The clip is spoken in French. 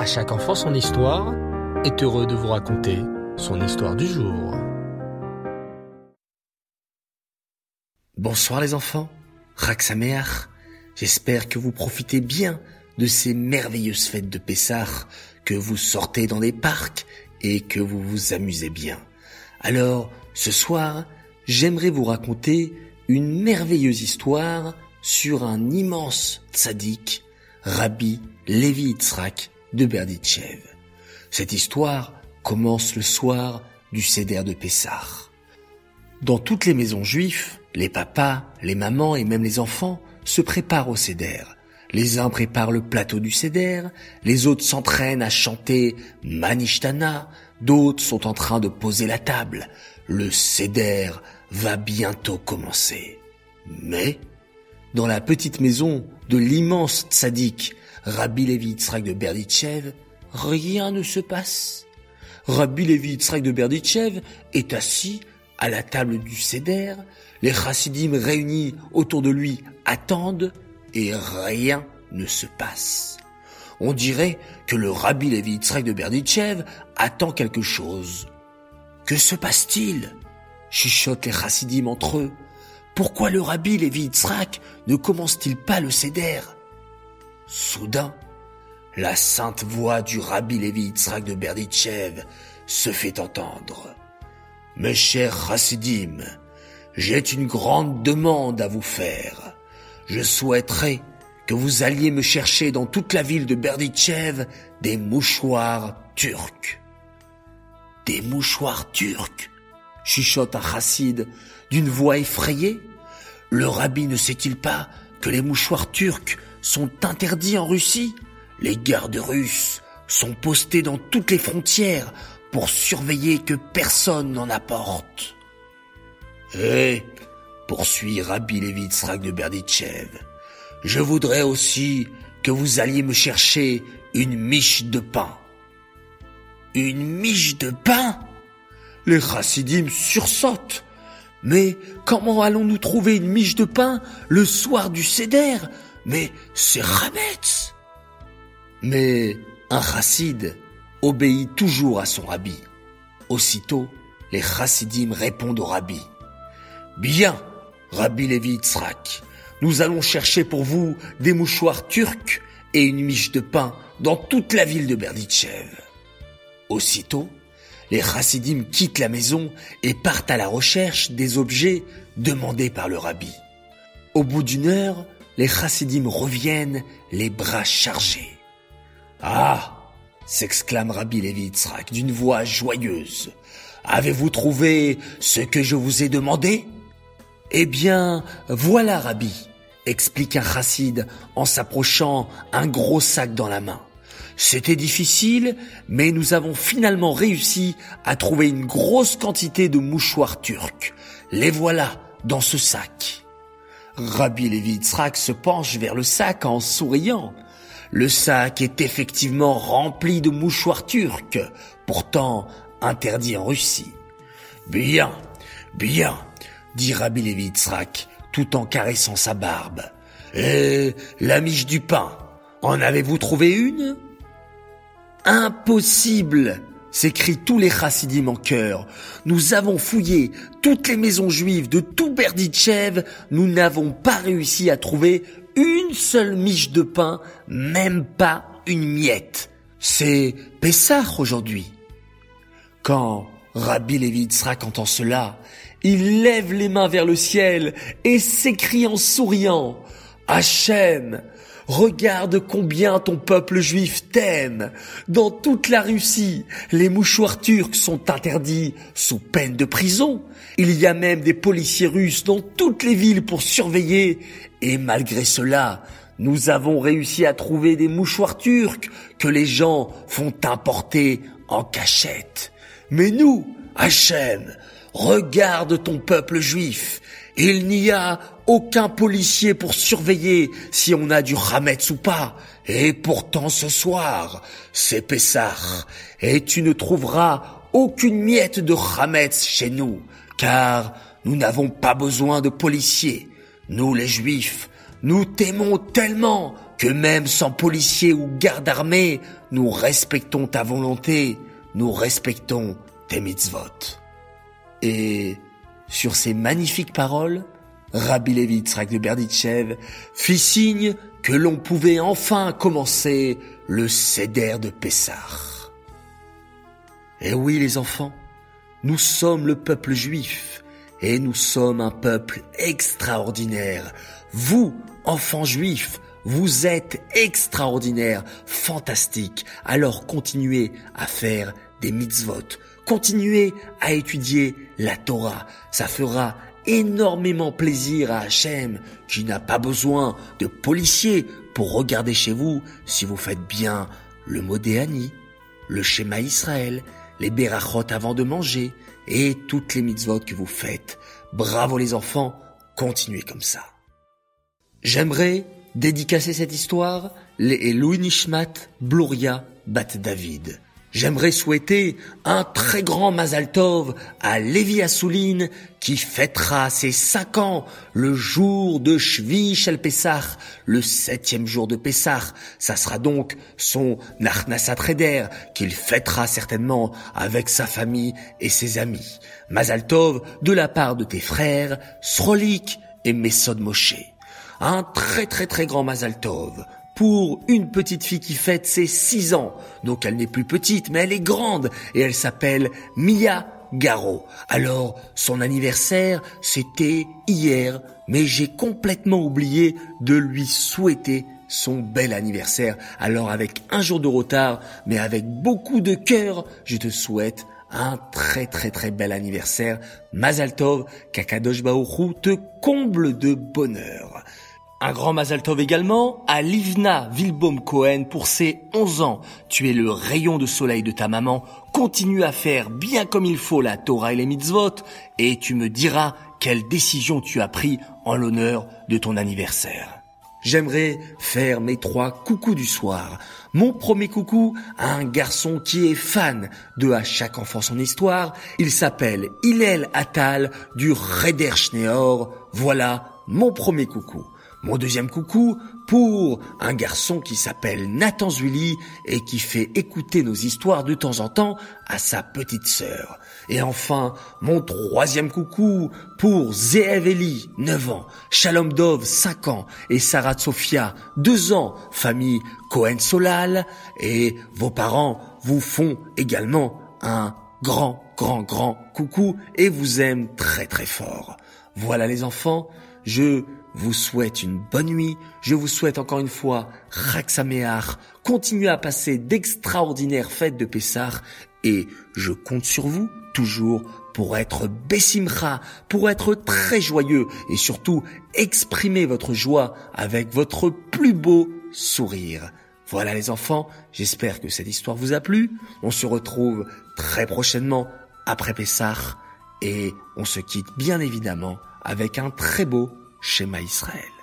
À chaque enfant son histoire est heureux de vous raconter son histoire du jour. Bonsoir les enfants, Raksameach, j'espère que vous profitez bien de ces merveilleuses fêtes de Pessah, que vous sortez dans des parcs et que vous vous amusez bien. Alors, ce soir, j'aimerais vous raconter une merveilleuse histoire sur un immense tzaddik, Rabbi Levi Yitzhak de Berditchev. Cette histoire commence le soir du Seder de Pessah. Dans toutes les maisons juives, les papas, les mamans et même les enfants se préparent au Seder. Les uns préparent le plateau du Seder, les autres s'entraînent à chanter Manishtana, d'autres sont en train de poser la table. Le Seder va bientôt commencer. Mais, dans la petite maison de l'immense tzaddik Rabbi Levi Yitzhak de Berditchev, rien ne se passe. Rabbi Levi Yitzhak de Berditchev est assis à la table du Seder, les chassidim réunis autour de lui attendent et rien ne se passe. On dirait que le Rabbi Levi Yitzhak de Berditchev attend quelque chose. Que se passe-t-il? chuchotent les chassidim entre eux. Pourquoi le Rabbi Levi Yitzhak ne commence-t-il pas le Seder? Soudain, la sainte voix du Rabbi Levi Yitzhak de Berditchev se fait entendre. Mes chers chassidim, j'ai une grande demande à vous faire. Je souhaiterais que vous alliez me chercher dans toute la ville de Berditchev des mouchoirs turcs. Des mouchoirs turcs chuchote un d'une voix effrayée. Le rabbi ne sait-il pas que les mouchoirs turcs sont interdits en Russie Les gardes russes sont postés dans toutes les frontières pour surveiller que personne n'en apporte. Eh, poursuit Rabbi Levitzrak de Berditchev, je voudrais aussi que vous alliez me chercher une miche de pain. Une miche de pain? Les chassidim sursautent. Mais comment allons-nous trouver une miche de pain le soir du Seder? Mais c'est Rametz Mais un chassid obéit toujours à son rabbi. Aussitôt, les chassidim répondent au rabbi. Bien, rabbi Levi Yitzhak, nous allons chercher pour vous des mouchoirs turcs et une miche de pain dans toute la ville de Berditchev. Aussitôt, les chassidim quittent la maison et partent à la recherche des objets demandés par le rabbi. Au bout d'une heure, les chassidim reviennent les bras chargés. Ah s'exclame Rabbi Levi Yitzhak d'une voix joyeuse. Avez-vous trouvé ce que je vous ai demandé? Eh bien, voilà, Rabbi, explique un chassid en s'approchant un gros sac dans la main. C'était difficile, mais nous avons finalement réussi à trouver une grosse quantité de mouchoirs turcs. Les voilà dans ce sac. Rabbi Levi Yitzhak se penche vers le sac en souriant. Le sac est effectivement rempli de mouchoirs turcs, pourtant interdits en Russie. Bien, bien, dit Rabbi Levi Yitzhak, tout en caressant sa barbe. Et la miche du pain, en avez-vous trouvé une? Impossible s'écrient tous les chassidim en chœur. Nous avons fouillé toutes les maisons juives de tout Berditchev, nous n'avons pas réussi à trouver une seule miche de pain, même pas une miette. C'est Pessah aujourd'hui. Quand Rabbi Levi Yitzhak entend cela, il lève les mains vers le ciel et s'écrie en souriant, Hachem, Regarde combien ton peuple juif t'aime. Dans toute la Russie, les mouchoirs turcs sont interdits sous peine de prison. Il y a même des policiers russes dans toutes les villes pour surveiller. Et malgré cela, nous avons réussi à trouver des mouchoirs turcs que les gens font importer en cachette. Mais nous, Hachem, regarde ton peuple juif. Il n'y a aucun policier pour surveiller si on a du Hametz ou pas. Et pourtant ce soir, c'est Pessah, et tu ne trouveras aucune miette de Hametz chez nous, car nous n'avons pas besoin de policiers. Nous les Juifs, nous t'aimons tellement que même sans policier ou garde armée, nous respectons ta volonté, nous respectons mitzvot. Et sur ces magnifiques paroles, Rabbi Levi de Berditchev fit signe que l'on pouvait enfin commencer le Seder de Pessah. Et oui les enfants, nous sommes le peuple juif et nous sommes un peuple extraordinaire. Vous, enfants juifs, vous êtes extraordinaires, fantastiques. Alors continuez à faire des mitzvot. Continuez à étudier la Torah. Ça fera énormément plaisir à Hachem, qui n'a pas besoin de policiers pour regarder chez vous si vous faites bien le Modéani, le schéma Israël, les berachot avant de manger et toutes les mitzvot que vous faites. Bravo les enfants, continuez comme ça. J'aimerais dédicacer cette histoire les Louis Nishmat Bluria Bat David. J'aimerais souhaiter un très grand Mazal Tov à Lévi Assouline qui fêtera ses cinq ans le jour de Shvi Shel Pessah, le septième jour de Pessah. Ça sera donc son Narnasat Reder qu'il fêtera certainement avec sa famille et ses amis. Mazal Tov de la part de tes frères Srolik et Mesod Moshe. Un très très très grand Mazal Tov pour une petite fille qui fête ses 6 ans. Donc elle n'est plus petite, mais elle est grande et elle s'appelle Mia Garo. Alors, son anniversaire, c'était hier, mais j'ai complètement oublié de lui souhaiter son bel anniversaire. Alors avec un jour de retard, mais avec beaucoup de cœur, je te souhaite un très très très bel anniversaire. Mazaltov, Kakadosh te comble de bonheur. Un grand Mazal Tov également à Livna Vilbaum Cohen pour ses 11 ans. Tu es le rayon de soleil de ta maman. Continue à faire bien comme il faut la Torah et les mitzvot et tu me diras quelle décision tu as pris en l'honneur de ton anniversaire. J'aimerais faire mes trois coucous du soir. Mon premier coucou à un garçon qui est fan de À chaque enfant son histoire. Il s'appelle Hillel Attal du Reder Schneor. Voilà mon premier coucou. Mon deuxième coucou pour un garçon qui s'appelle Nathan Zully et qui fait écouter nos histoires de temps en temps à sa petite sœur. Et enfin, mon troisième coucou pour Zeev Eli, 9 ans, Shalom Dov, 5 ans, et Sarah Sofia, 2 ans, famille Cohen-Solal, et vos parents vous font également un grand, grand, grand coucou et vous aiment très, très fort. Voilà les enfants, je vous souhaite une bonne nuit. Je vous souhaite encore une fois Raksameach. Continuez à passer d'extraordinaires fêtes de Pessah et je compte sur vous toujours pour être Bessimcha, pour être très joyeux et surtout exprimer votre joie avec votre plus beau sourire. Voilà les enfants, j'espère que cette histoire vous a plu. On se retrouve très prochainement après Pessah et on se quitte bien évidemment avec un très beau schéma Israël.